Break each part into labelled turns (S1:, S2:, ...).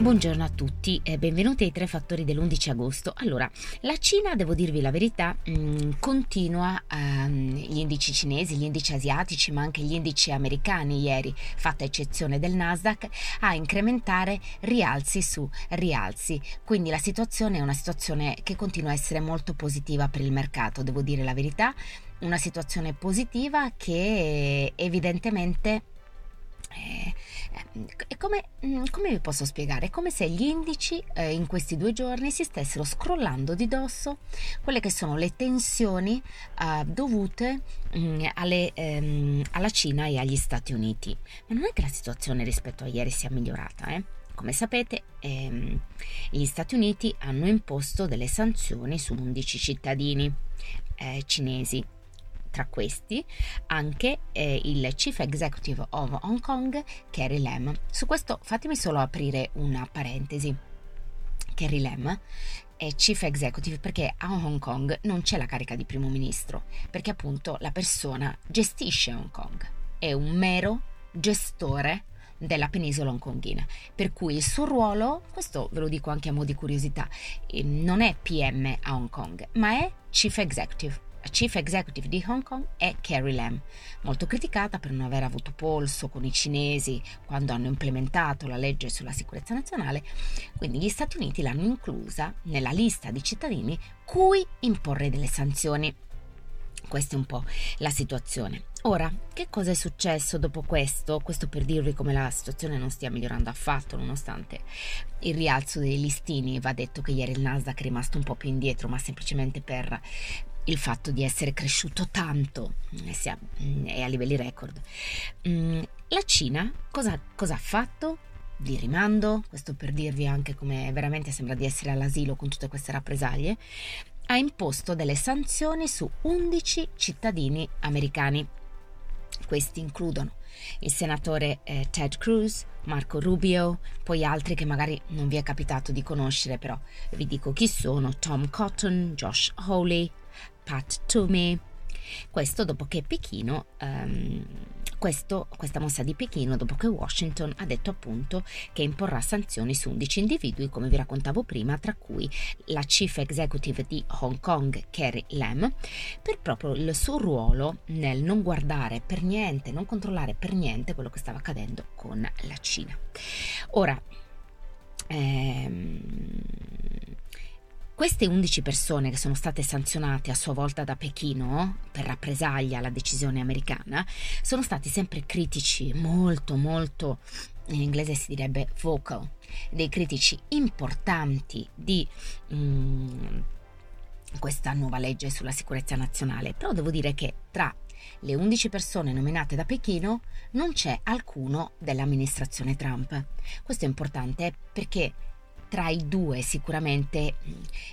S1: Buongiorno a tutti e benvenuti ai tre fattori dell'11 agosto. Allora, la Cina, devo dirvi la verità, mh, mm, continua um, gli indici cinesi, gli indici asiatici, ma anche gli indici americani ieri, fatta eccezione del Nasdaq, a incrementare rialzi su rialzi. Quindi la situazione è una situazione che continua a essere molto positiva per il mercato, devo dire la verità, una situazione positiva che evidentemente eh, è come, mm, come, vi posso spiegare? È come se gli indici eh, in questi due giorni si stessero scrollando di dosso quelle che sono le tensioni eh, dovute mh, mm, alle, ehm, alla Cina e agli Stati Uniti. Ma non è che la situazione rispetto a ieri sia migliorata, eh? Come sapete, ehm, gli Stati Uniti hanno imposto delle sanzioni su 11 cittadini eh, cinesi tra questi anche eh, il Chief Executive of Hong Kong, Carrie Lam. Su questo fatemi solo aprire una parentesi. Carrie Lam è Chief Executive perché a Hong Kong non c'è la carica di primo ministro, perché appunto la persona gestisce Hong Kong, è un mero gestore della penisola hongkonghina. Per cui il suo ruolo, questo ve lo dico anche a mo' di curiosità, eh, non è PM a Hong Kong, ma è Chief Executive chief executive di Hong Kong è Carrie Lam, molto criticata per non aver avuto polso con i cinesi quando hanno implementato la legge sulla sicurezza nazionale, quindi gli Stati Uniti l'hanno inclusa nella lista di cittadini cui imporre delle sanzioni. Questa è un po' la situazione. Ora, che cosa è successo dopo questo? Questo per dirvi come la situazione non stia migliorando affatto, nonostante il rialzo dei listini. Va detto che ieri il Nasdaq è rimasto un po' più indietro, ma semplicemente per il fatto di essere cresciuto tanto e eh, a livelli record. Mm, la Cina cosa, cosa ha fatto? Vi rimando, questo per dirvi anche come veramente sembra di essere all'asilo con tutte queste rappresaglie, ha imposto delle sanzioni su 11 cittadini americani. Questi includono il senatore eh, Ted Cruz, Marco Rubio, poi altri che magari non vi è capitato di conoscere, però vi dico chi sono, Tom Cotton, Josh Hawley, Pat Toomey. Questo dopo che Pechino, um, questo, questa mossa di Pechino dopo che Washington ha detto appunto che imporrà sanzioni su 11 individui, come vi raccontavo prima, tra cui la chief executive di Hong Kong, Carrie Lam, per proprio il suo ruolo nel non guardare per niente, non controllare per niente quello che stava accadendo con la Cina. Ora, ehm, queste 11 persone che sono state sanzionate a sua volta da Pechino per rappresaglia alla decisione americana sono stati sempre critici, molto molto in inglese si direbbe vocal, dei critici importanti di mm, questa nuova legge sulla sicurezza nazionale. Però devo dire che tra le 11 persone nominate da Pechino non c'è alcuno dell'amministrazione Trump. Questo è importante perché tra i due sicuramente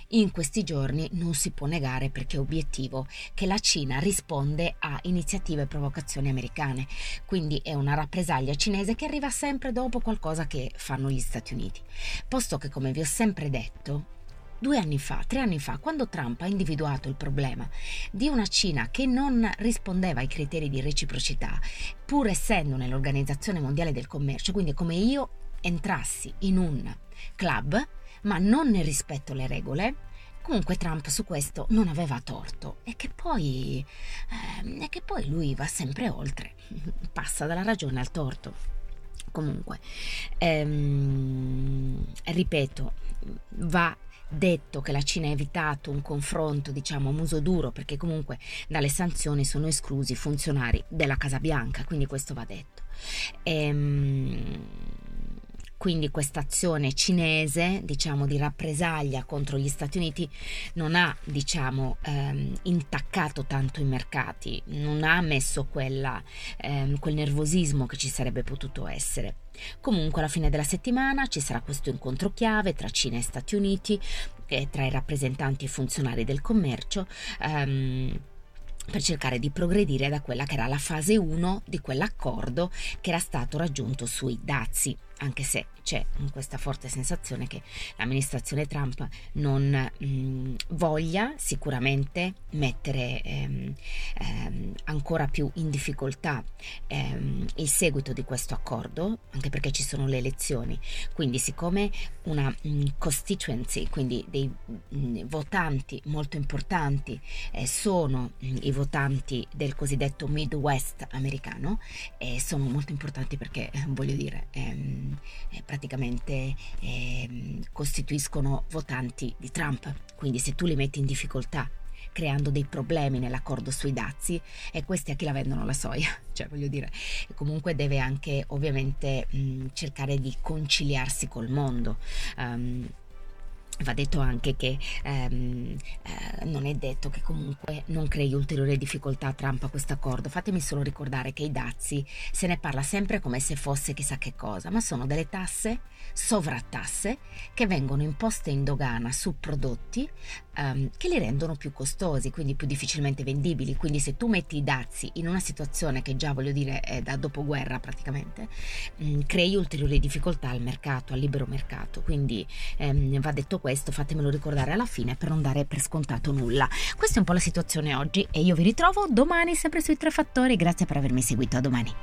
S1: in questi giorni non si può negare perché è obiettivo che la Cina risponde a iniziative e provocazioni americane, quindi è una rappresaglia cinese che arriva sempre dopo qualcosa che fanno gli Stati Uniti. Posto che come vi ho sempre detto, Due anni fa, tre anni fa, quando Trump ha individuato il problema di una Cina che non rispondeva ai criteri di reciprocità, pur essendo nell'Organizzazione Mondiale del Commercio, quindi come io entrassi in un club, ma non ne rispetto le regole, comunque Trump su questo non aveva torto e che poi, eh, che poi lui va sempre oltre, passa dalla ragione al torto. Comunque, ehm, ripeto, va detto che la Cina ha evitato un confronto, diciamo, a muso duro, perché comunque dalle sanzioni sono esclusi i funzionari della Casa Bianca, quindi questo va detto. Ehm, quindi questa azione cinese, diciamo, di rappresaglia contro gli Stati Uniti non ha, diciamo, ehm, intaccato tanto i mercati, non ha messo quella, ehm, quel nervosismo che ci sarebbe potuto essere. Comunque alla fine della settimana ci sarà questo incontro chiave tra Cina e Stati Uniti, e tra i rappresentanti e funzionari del commercio. Ehm, per cercare di progredire da quella che era la fase 1 di quell'accordo che era stato raggiunto sui dazi. Anche se c'è questa forte sensazione che l'amministrazione Trump non mh, mm, voglia sicuramente mettere ehm, ehm, ancora più in difficoltà ehm, il seguito di questo accordo, anche perché ci sono le elezioni. Quindi siccome una mh, mm, constituency, quindi dei mh, mm, votanti molto importanti, eh, sono i votanti del cosiddetto Midwest americano, eh, sono molto importanti perché, eh, voglio dire, ehm, eh, praticamente eh, costituiscono votanti di Trump. Quindi se tu li metti in difficoltà creando dei problemi nell'accordo sui dazi e questi a chi la vendono la soia, cioè voglio dire, comunque deve anche ovviamente mh, cercare di conciliarsi col mondo. Um, Va detto anche che ehm, eh, non è detto che comunque non crei ulteriori difficoltà a Trump a questo accordo. Fatemi solo ricordare che i dazi se ne parla sempre come se fosse chissà che cosa, ma sono delle tasse, sovrattasse, che vengono imposte in dogana su prodotti ehm, che li rendono più costosi, quindi più difficilmente vendibili. Quindi se tu metti i dazi in una situazione che già voglio dire è da dopoguerra praticamente, mh, mm, crei ulteriori difficoltà al mercato, al libero mercato. Quindi ehm, va detto questo, fatemelo ricordare alla fine per non dare per scontato nulla. Questa è un po' la situazione oggi e io vi ritrovo domani sempre sui tre fattori. Grazie per avermi seguito, a domani.